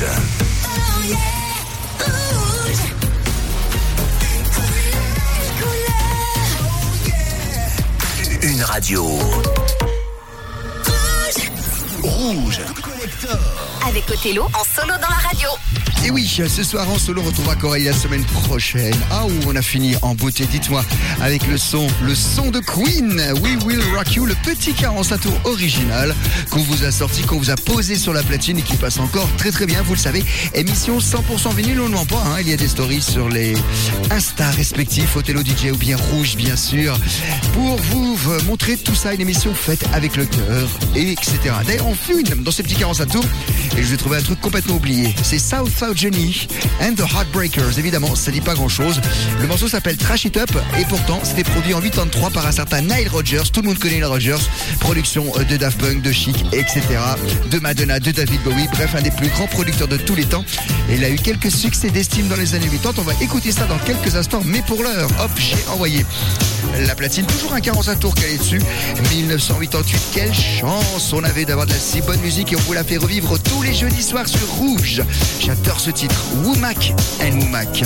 Rouge. Une radio. Rouge. Avec Othello en solo dans Et oui, ce soir en solo, on retrouvera Coralie la semaine prochaine. Ah, où on a fini en beauté, dites-moi, avec le son, le son de Queen, We Will Rock You, le petit 45 tour original qu'on vous a sorti, qu'on vous a posé sur la platine et qui passe encore très très bien, vous le savez. Émission 100% vinyle, on ne ment pas, il y a des stories sur les Insta respectifs, Othello DJ ou bien Rouge, bien sûr, pour vous montrer tout ça, une émission faite avec le cœur, et etc. D'ailleurs, on fume dans ces petits 45 tours, et je vais trouver un truc complètement oublié. C'est South South Jenny and the Heartbreakers. Évidemment, ça dit pas grand chose. Le morceau s'appelle Trash It Up et pourtant, c'était produit en 83 par un certain Nile Rodgers. Tout le monde connaît Nile Rodgers. Production de Daft Punk, de Chic, etc. De Madonna, de David Bowie. Bref, un des plus grands producteurs de tous les temps. Il a eu quelques succès d'estime dans les années 80. On va écouter ça dans quelques instants. Mais pour l'heure, hop, j'ai envoyé la platine. Toujours un 45 tours est dessus. 1988. Quelle chance on avait d'avoir de la si bonne musique et on vous la fait revivre tous les jeudis soirs sur Rouge. J'adore ce titre. Womack and Womack.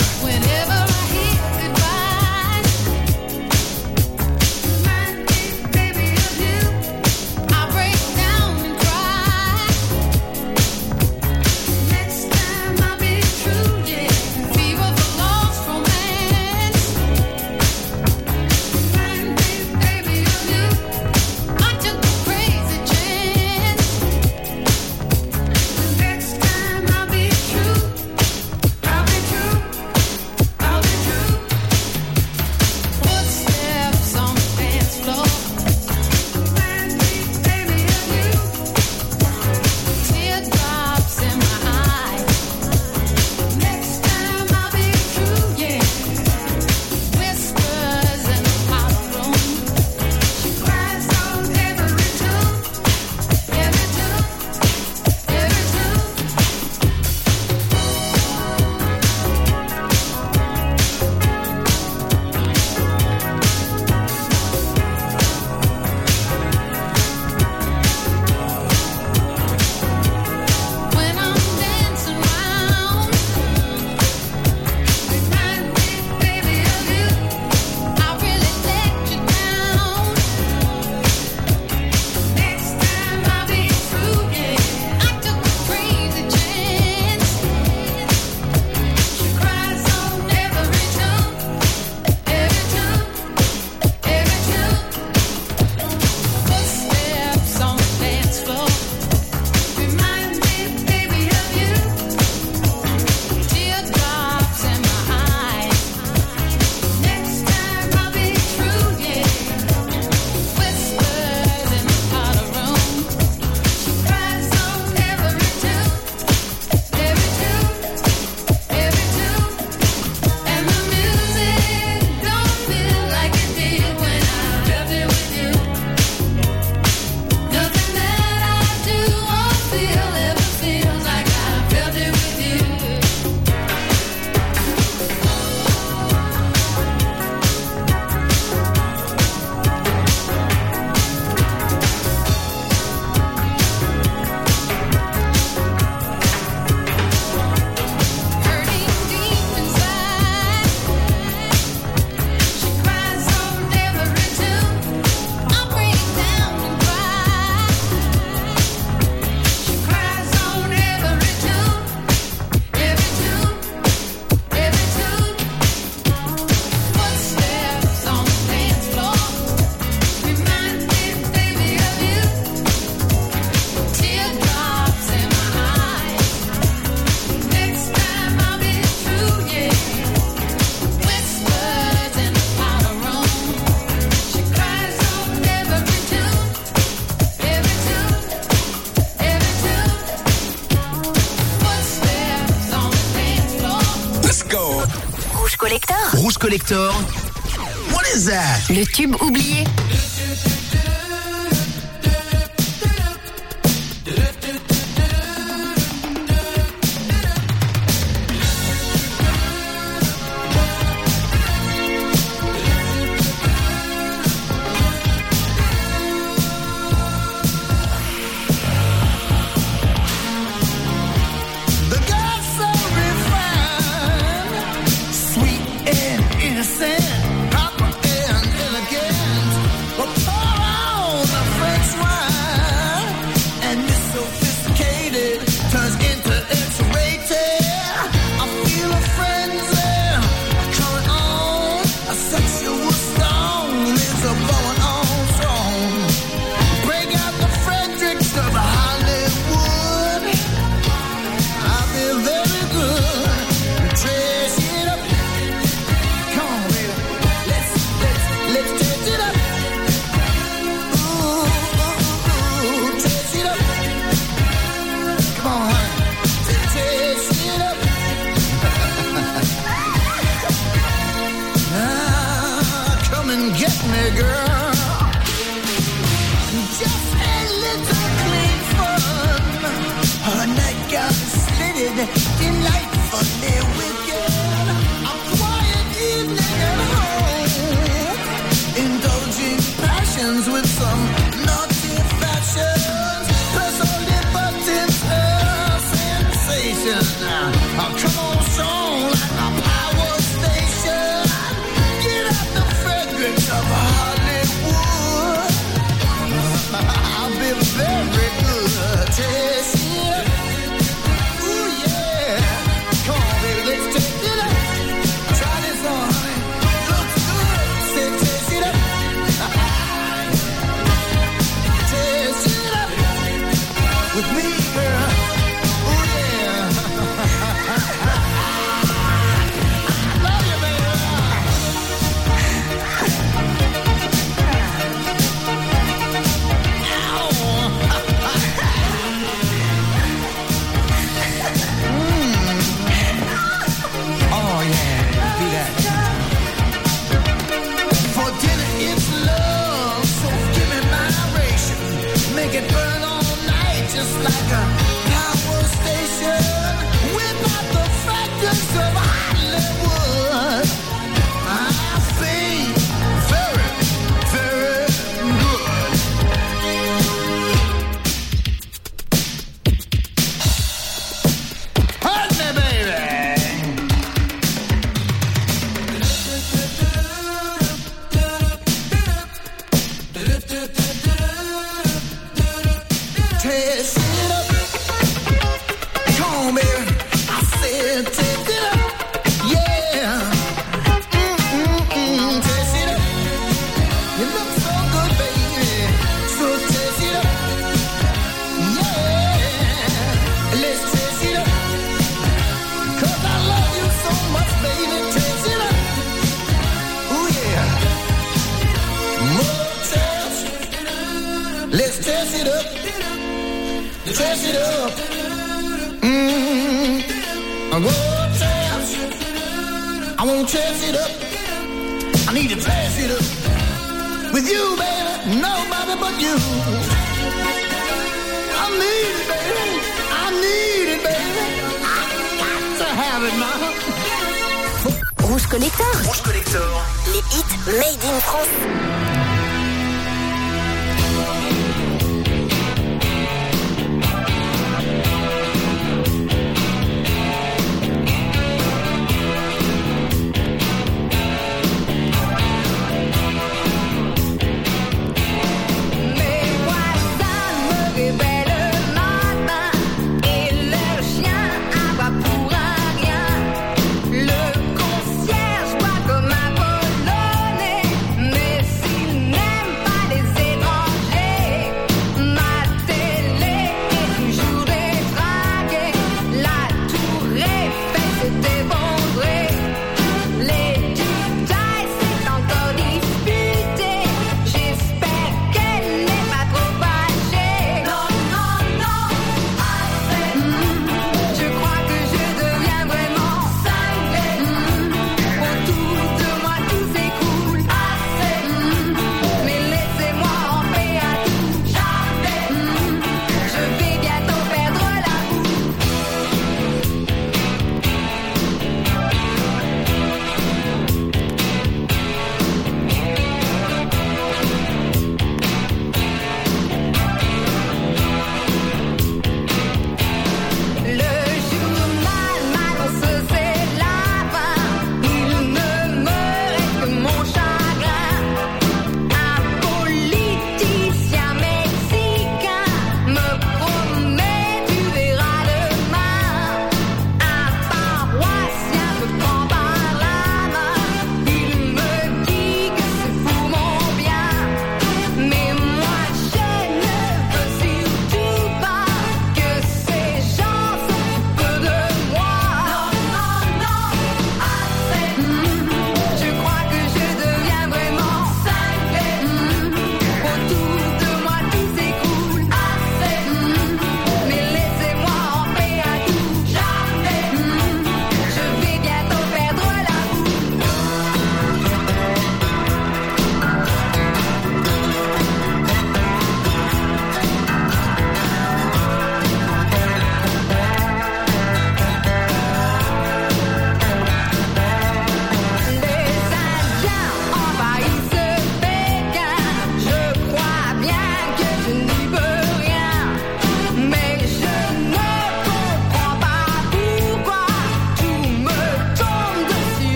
Collector. What is that? Le tube oublié.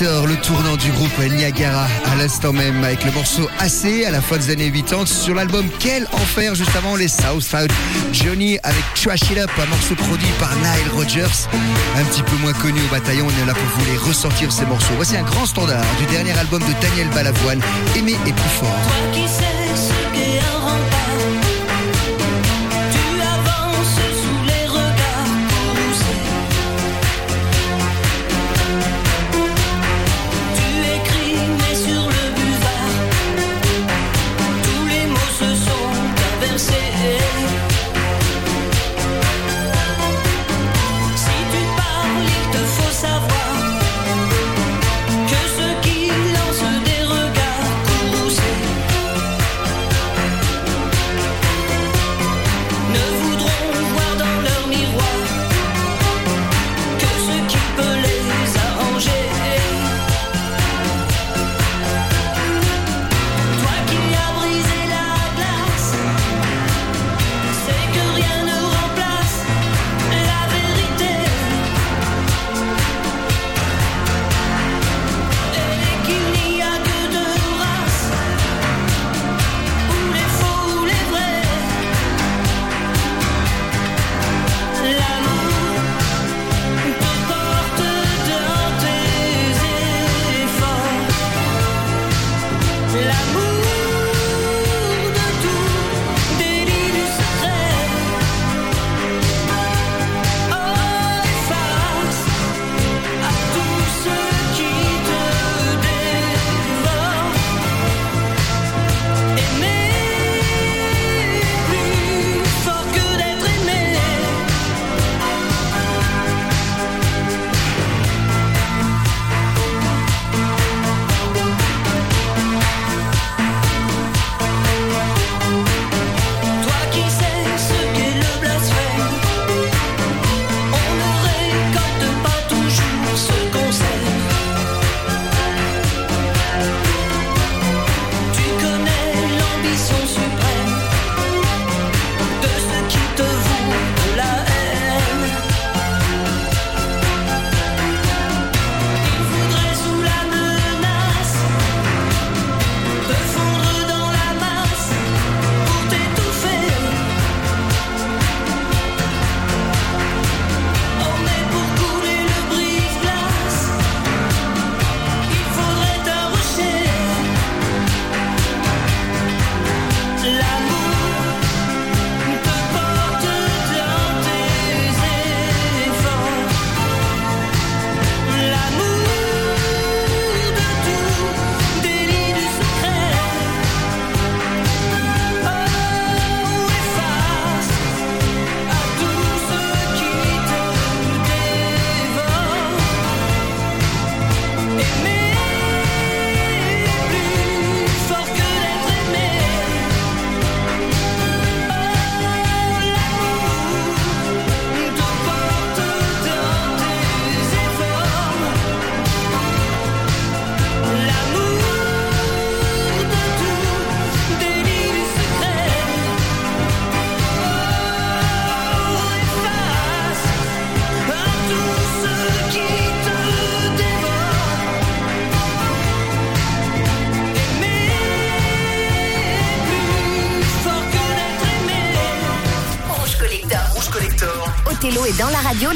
Le tournant du groupe Niagara, à l'instant même, avec le morceau Assez à la fin des années 80 sur l'album Quel Enfer, juste avant les Southside Johnny avec Trash It Up, un morceau produit par Nile Rogers, un petit peu moins connu au bataillon, on est là pour vous ressortir ces morceaux. Voici un grand standard du dernier album de Daniel Balavoine, Aimé et plus fort.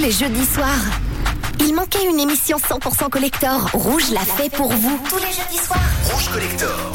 les jeudis soirs. Il manquait une émission 100% collector. Rouge l'a fait pour vous. Tous les jeudis soirs. Rouge collector.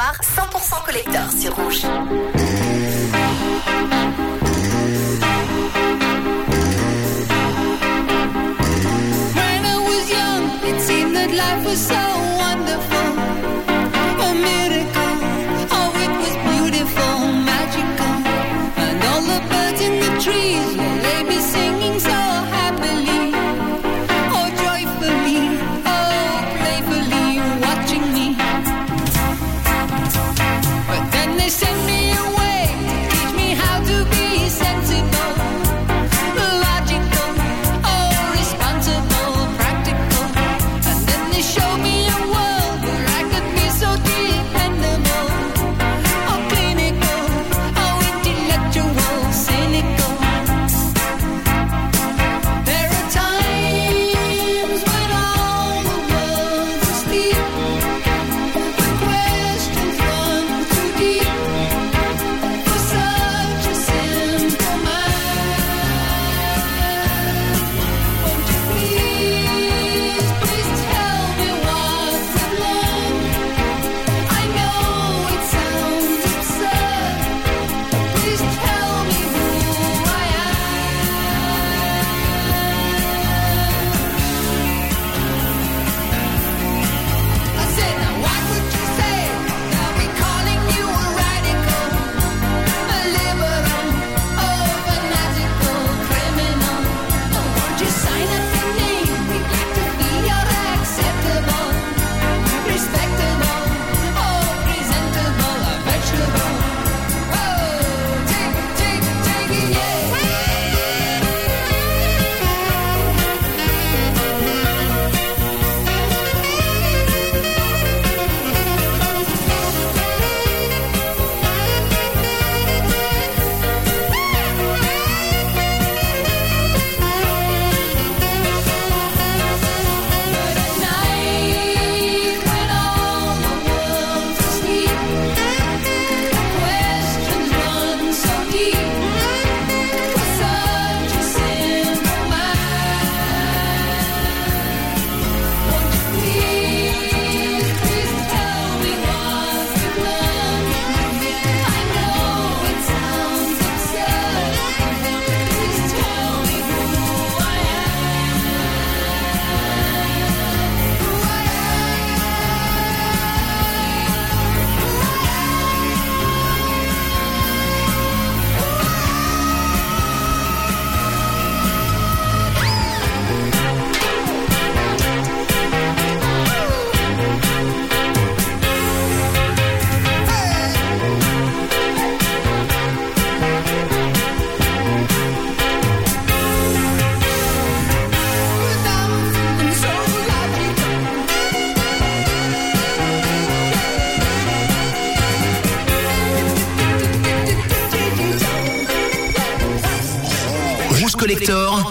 100% collector sur Rouge.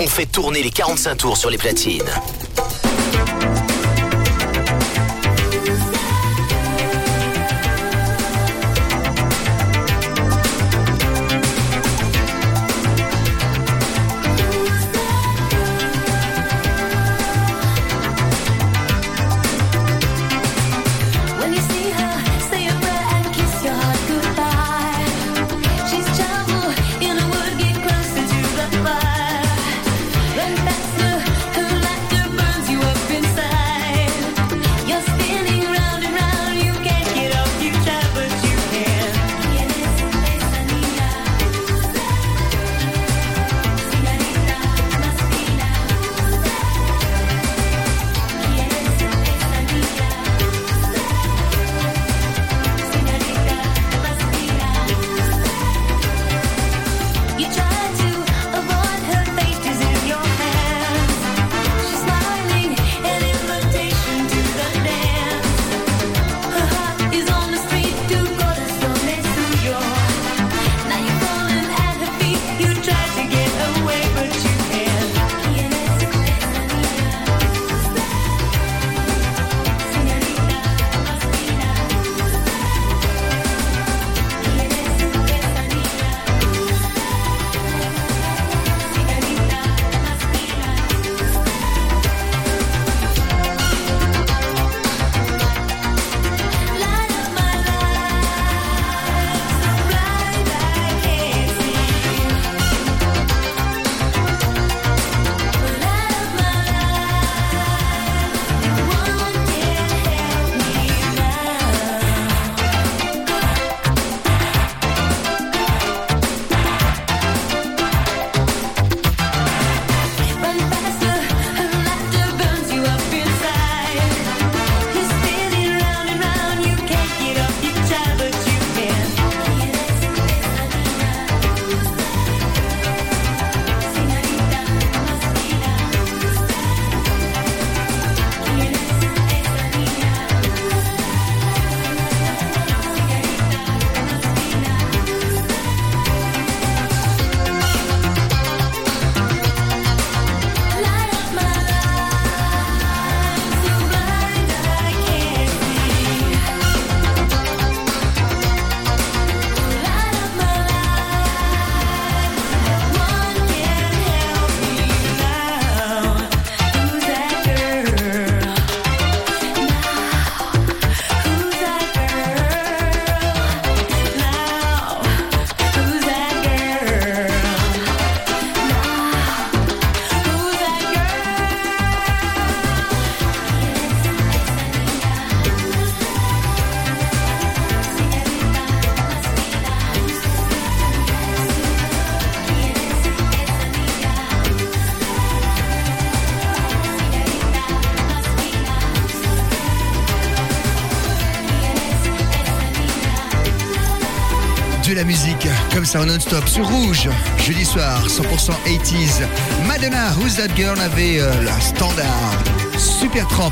on fait tourner les 45 tours sur les platines. Non-stop sur Rouge. Jeudi soir, 100% 80s. Madonna, Who's That Girl avait euh, la standard. Super Tramp.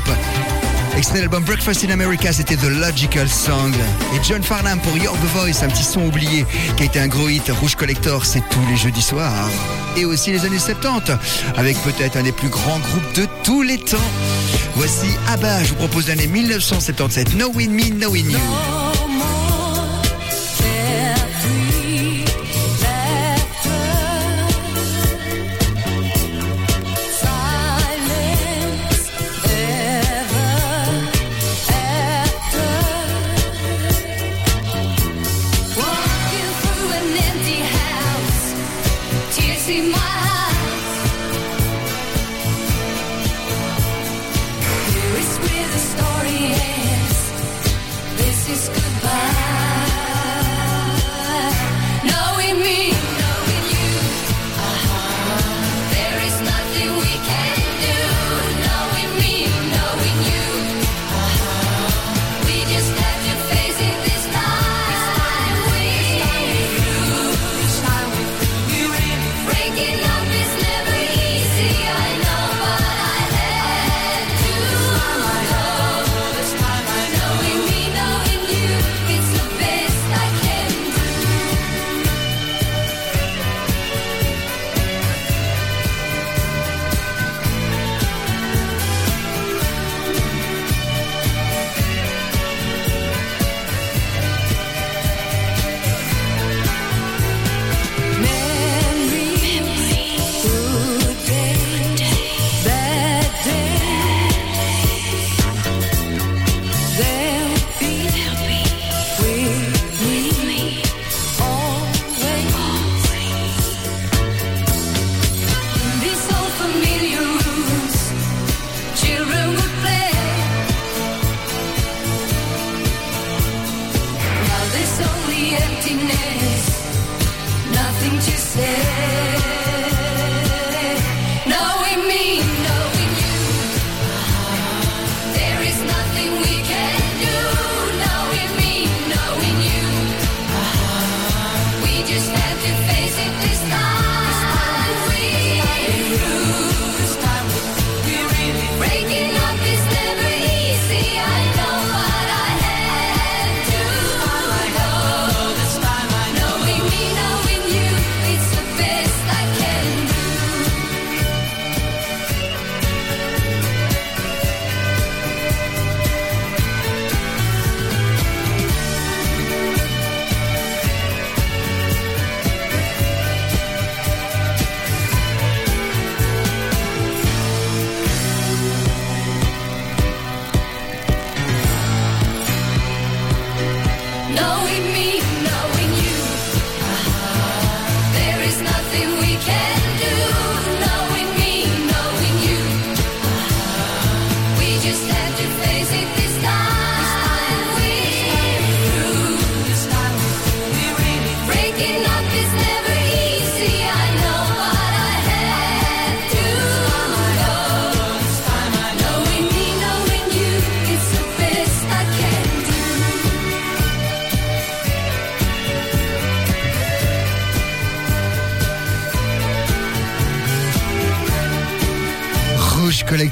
Extrait l'album Breakfast in America, c'était The Logical Song. Et John Farnham pour Your Voice, un petit son oublié qui a été un gros hit. Rouge Collector, c'est tous les jeudis soirs. Et aussi les années 70, avec peut-être un des plus grands groupes de tous les temps. Voici ABBA, je vous propose l'année 1977. Knowing Me, Knowing You.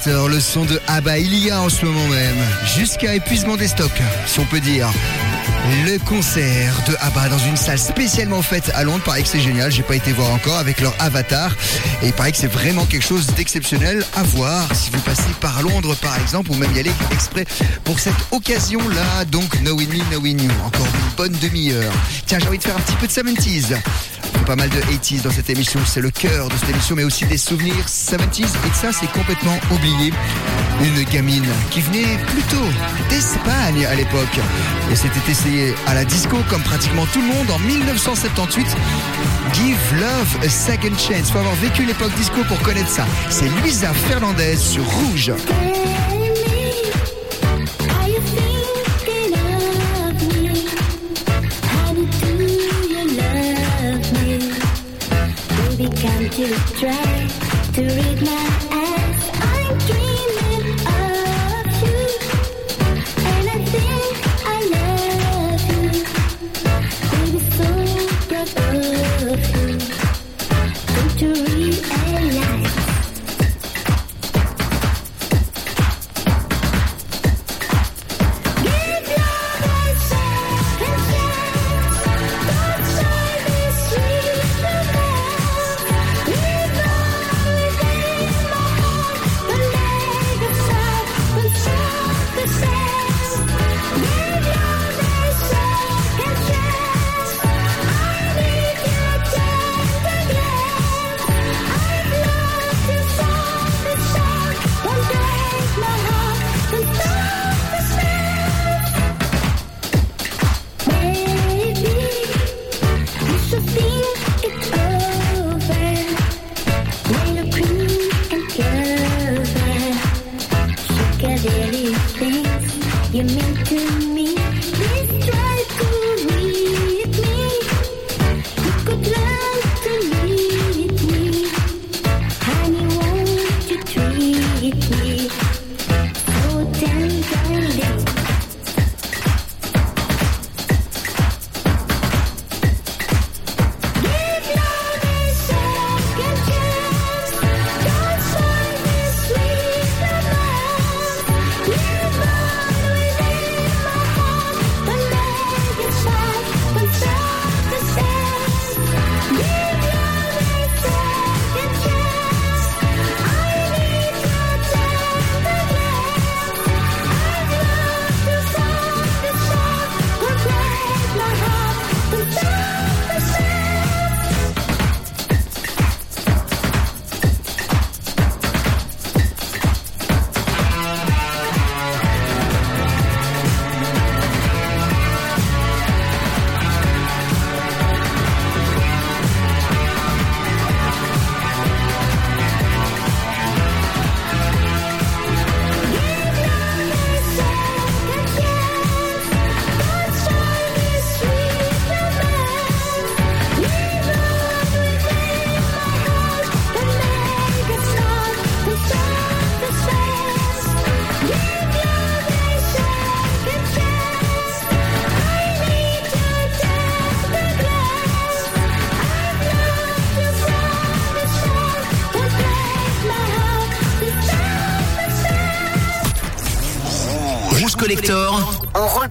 Le son de ABBA, il y a en ce moment même, jusqu'à épuisement des stocks, si on peut dire. Le concert de ABBA dans une salle spécialement faite à Londres, paraît que c'est génial, j'ai pas été voir encore avec leur avatar et il paraît que c'est vraiment quelque chose d'exceptionnel à voir si vous passez par Londres par exemple ou même y aller exprès pour cette occasion-là. Donc Knowing Me, Knowing You, encore une bonne demi-heure. Tiens, j'ai envie de faire un petit peu de 70s. Pas mal de 80s dans cette émission, c'est le cœur de cette émission, mais aussi des souvenirs 70s. Et ça, c'est complètement oublié. Une gamine qui venait plutôt d'Espagne à l'époque. Et s'était essayée à la disco comme pratiquement tout le monde en 1978. Give Love a Second Chance. Faut avoir vécu l'époque disco pour connaître ça. C'est Luisa Fernandez sur Rouge. You try to read my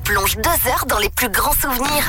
plonge deux heures dans les plus grands souvenirs.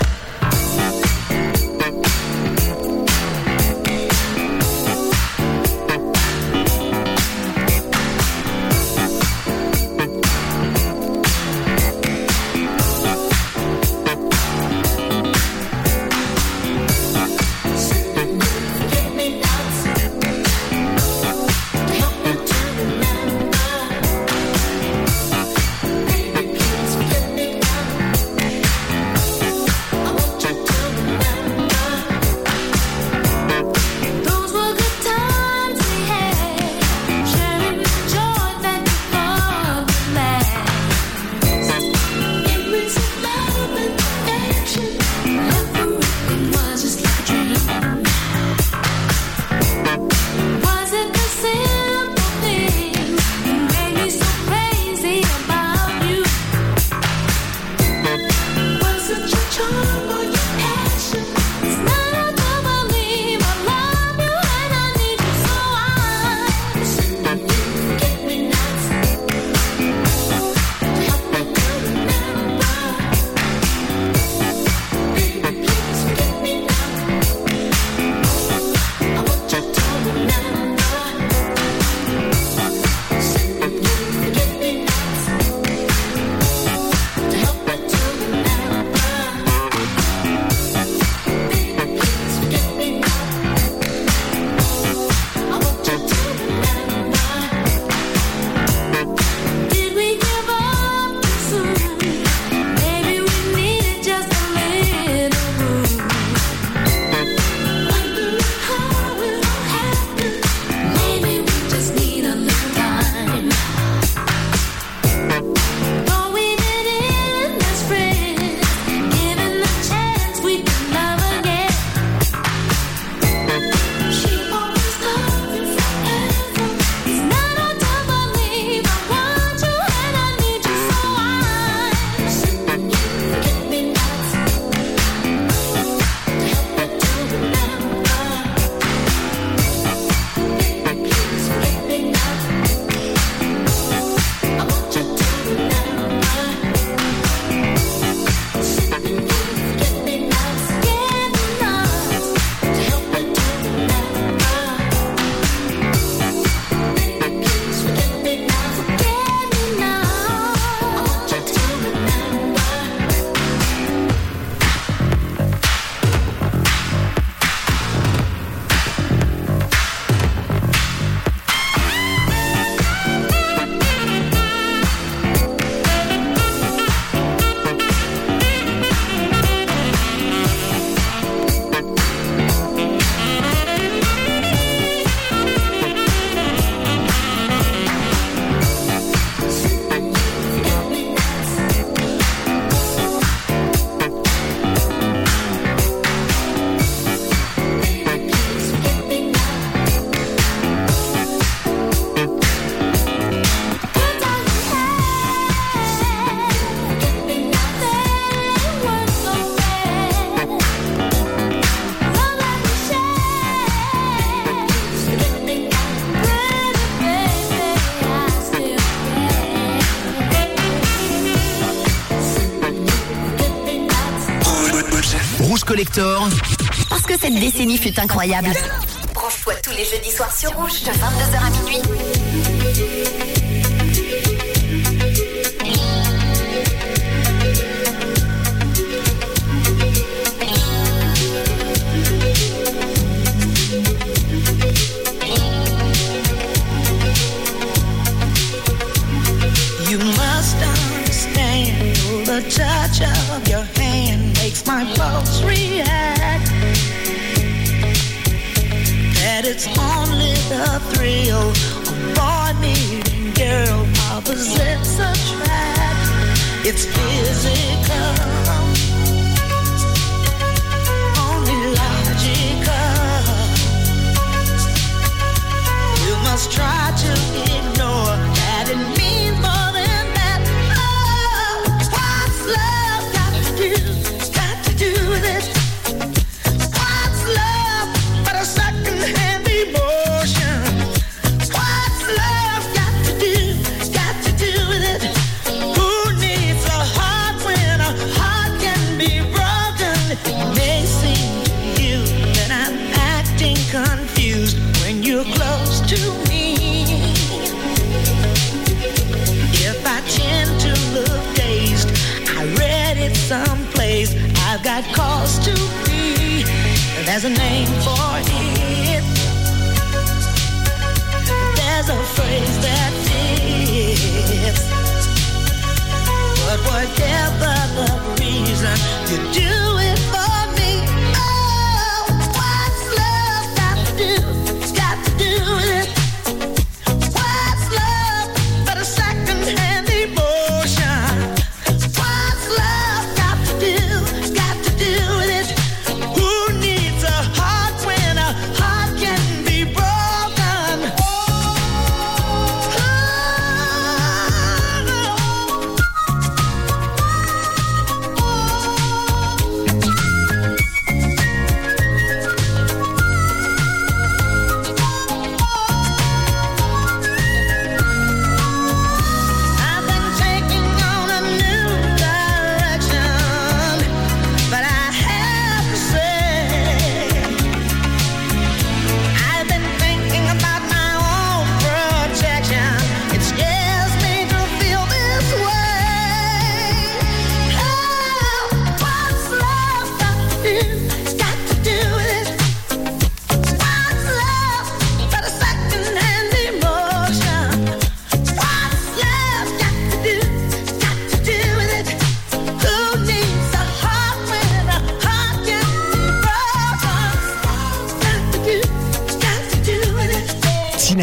Store. Parce que cette décennie fut incroyable. Branche-toi tous les jeudis soirs sur Rouge de 22h à minuit. touch of your hand makes my pulse it's only the thrill of boy meeting girl opposites attract. It's physical, only logical. You must try to. Got calls to be. There's a name for it. There's a phrase that fits. But whatever the reason, you do it for me. Oh, what's love got to do?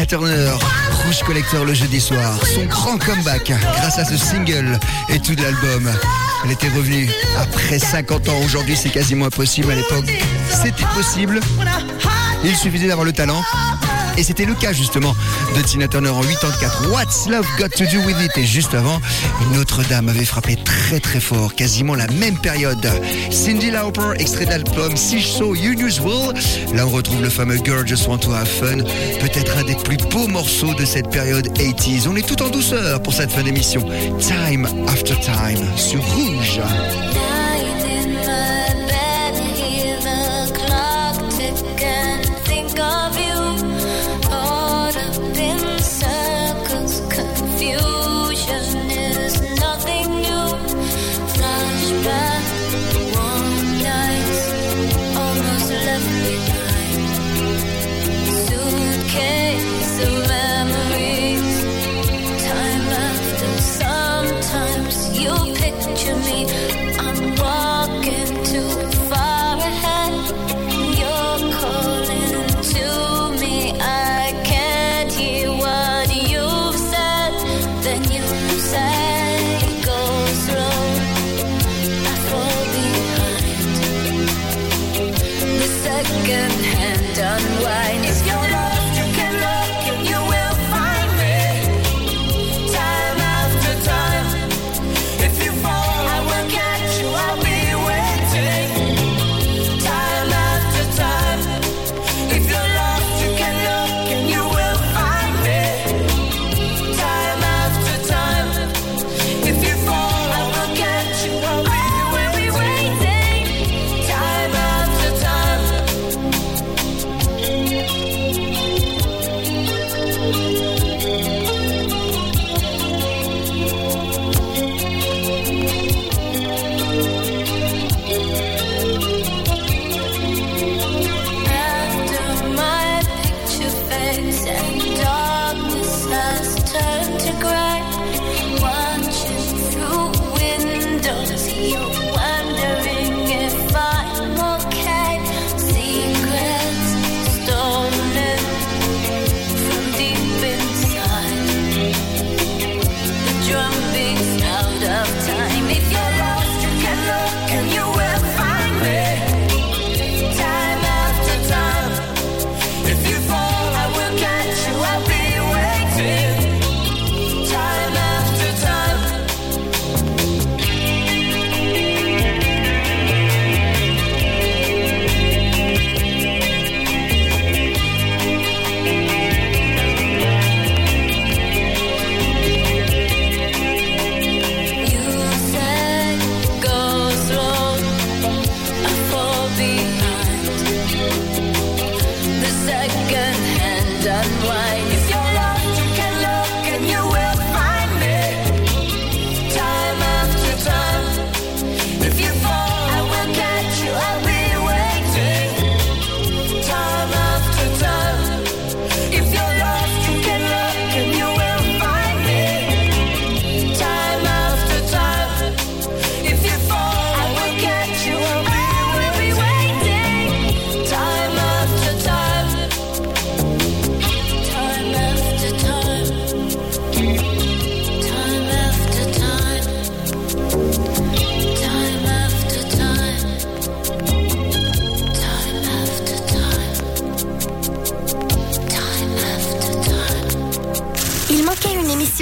Tina Rouge Collector le jeudi soir, son grand comeback grâce à ce single et tout de l'album. Elle était revenue après 50 ans. Aujourd'hui, c'est quasiment impossible. À l'époque, c'était possible. Il suffisait d'avoir le talent. Et c'était le cas justement de Tina Turner en 84. What's Love Got to Do With It? Et juste avant, Notre Dame avait frappé très très fort, quasiment la même période. Cindy Lauper, extrait d'album Si So Unusual. Là on retrouve le fameux Girl Just Want to Have Fun, peut-être un des plus beaux morceaux de cette période 80s. On est tout en douceur pour cette fin d'émission. Time After Time sur Rouge.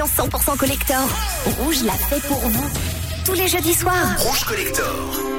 100% collector. Rouge l'a fait pour vous. Tous les jeudis soirs. Rouge Collector.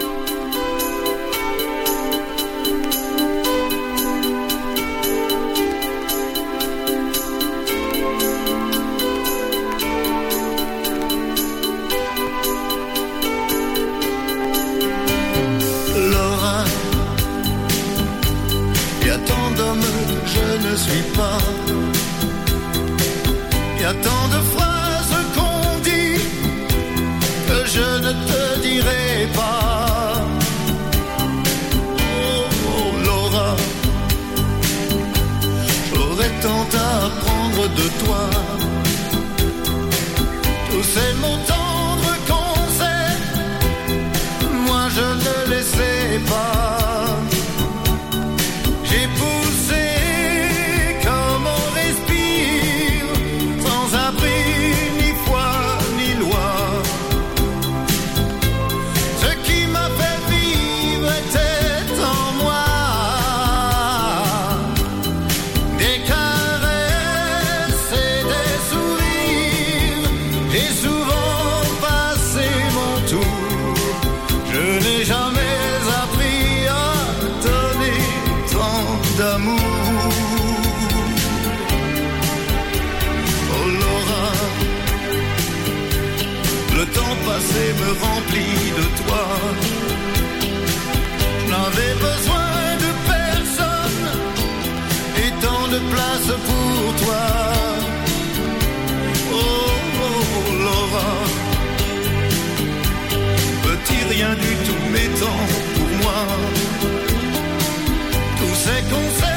Passé me remplit de toi. Je n'avais besoin de personne et tant de place pour toi. Oh, oh Laura petit rien du tout m'étant pour moi. Tous ces conseils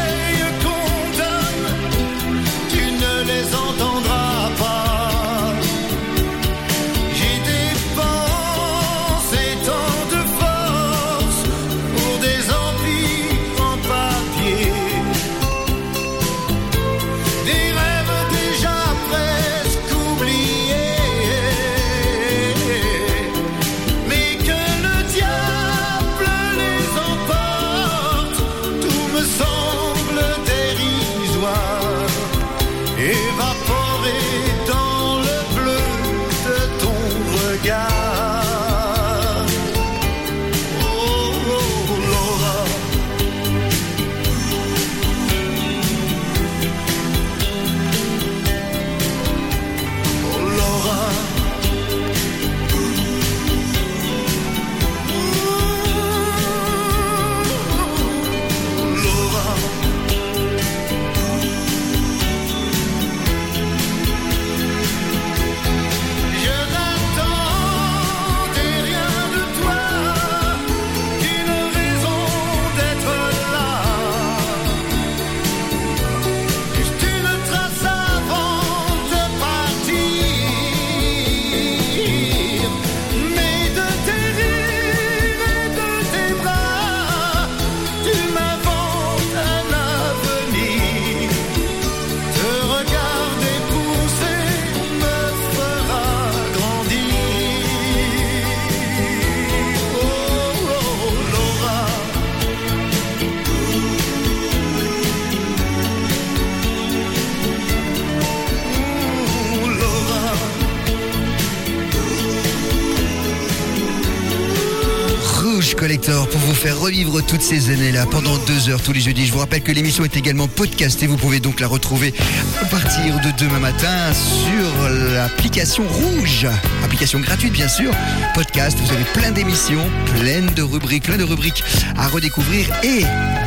Pour vous faire revivre toutes ces années-là pendant deux heures tous les jeudis. Je vous rappelle que l'émission est également podcastée. Vous pouvez donc la retrouver à partir de demain matin sur l'application Rouge. Application gratuite, bien sûr. Podcast, vous avez plein d'émissions, plein de rubriques, plein de rubriques à redécouvrir et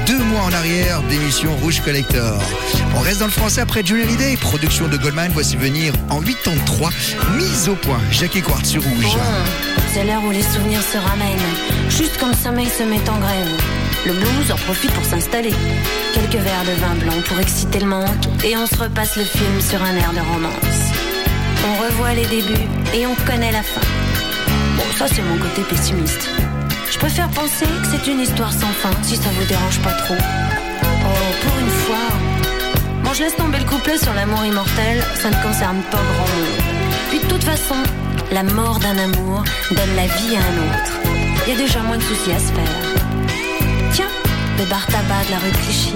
deux mois en arrière d'émissions Rouge Collector. On reste dans le français après Johnny Hallyday, production de Goldman. Voici venir en 83, mise au point. Jackie Quartz sur Rouge. C'est l'heure où les souvenirs se ramènent. Juste quand le sommeil se met en grève. Le blues en profite pour s'installer. Quelques verres de vin blanc pour exciter le manque. Et on se repasse le film sur un air de romance. On revoit les débuts et on connaît la fin. Bon, ça c'est mon côté pessimiste. Je préfère penser que c'est une histoire sans fin, si ça vous dérange pas trop. Oh, pour une fois. Bon, je laisse tomber le couplet sur l'amour immortel, ça ne concerne pas grand monde. Puis de toute façon, la mort d'un amour donne la vie à un autre. Il y a déjà moins de soucis à se faire. Tiens, le bar tabac de la rue Clichy,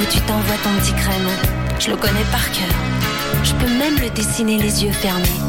où tu t'envoies ton petit crème. Je le connais par cœur. Je peux même le dessiner les yeux fermés.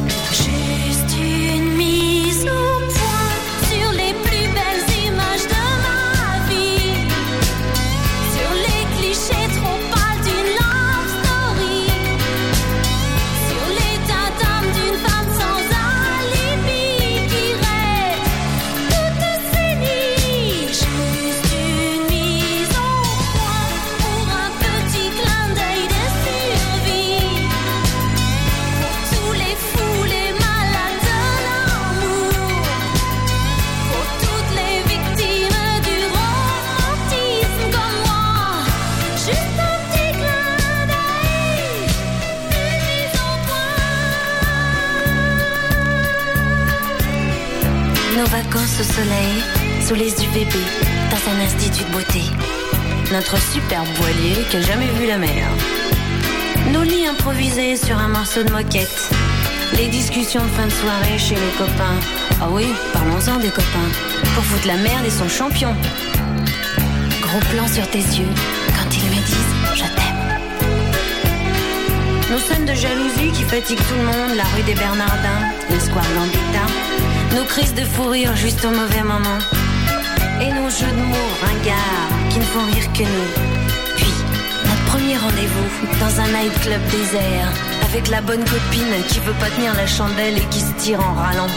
Superbe voilier qui a jamais vu la mer. Nos lits improvisés sur un morceau de moquette. Les discussions de fin de soirée chez les copains. Ah oui, parlons-en des copains. Pour foutre la merde et son champion. Gros plan sur tes yeux quand ils me disent je t'aime. Nos scènes de jalousie qui fatiguent tout le monde, la rue des Bernardins, le square Gambetta. Nos crises de fou rire juste au mauvais moment. Et nos jeux de mots ringards qui ne font rire que nous. Rendez-vous dans un nightclub désert. Avec la bonne copine qui veut pas tenir la chandelle et qui se tire en râlant.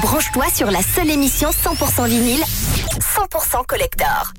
Branche-toi sur la seule émission 100% vinyle, 100% collector.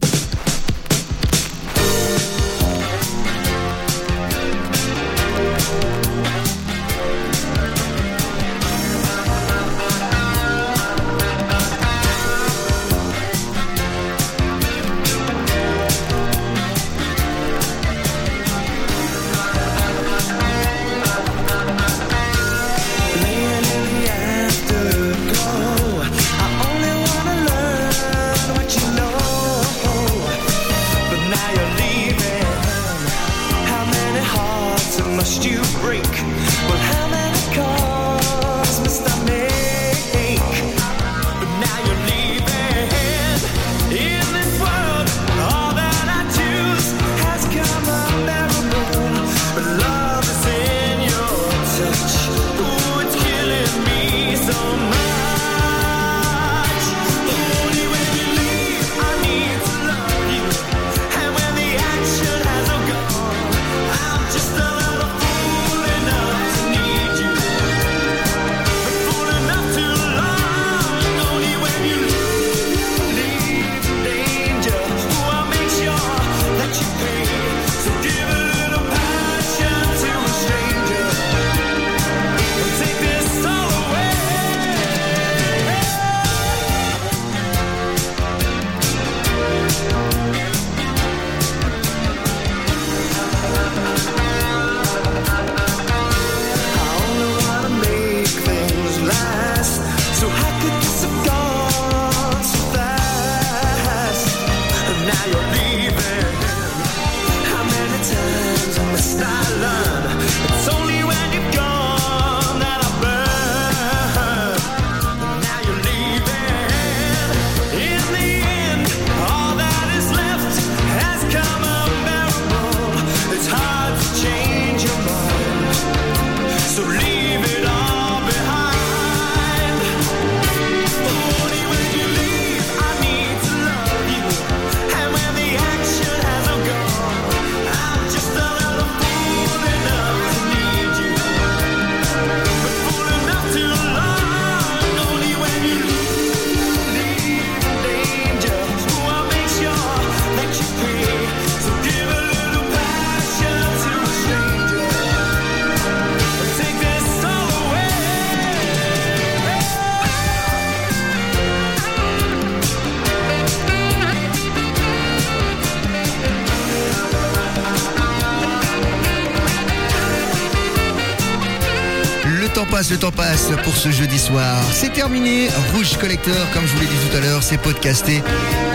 Temps passe pour ce jeudi soir. C'est terminé. Rouge Collector, comme je vous l'ai dit tout à l'heure, c'est podcasté.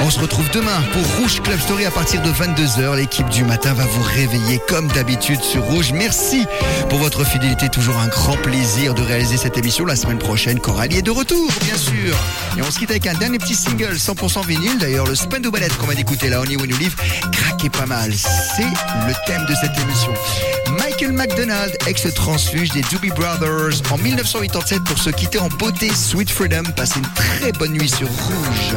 On se retrouve demain pour Rouge Club Story à partir de 22h. L'équipe du matin va vous réveiller comme d'habitude sur Rouge. Merci pour votre fidélité. Toujours un grand plaisir de réaliser cette émission. La semaine prochaine, Coralie est de retour, bien sûr. Et on se quitte avec un dernier petit single 100% vinyle. D'ailleurs, le Spendo Ballet qu'on va d'écouter là, Only When You Live, craquez pas mal. C'est le thème de cette émission. Michael McDonald, ex-transfuge des Doobie Brothers, en 1987 pour se quitter en beauté Sweet Freedom. Passez une très bonne nuit sur Rouge.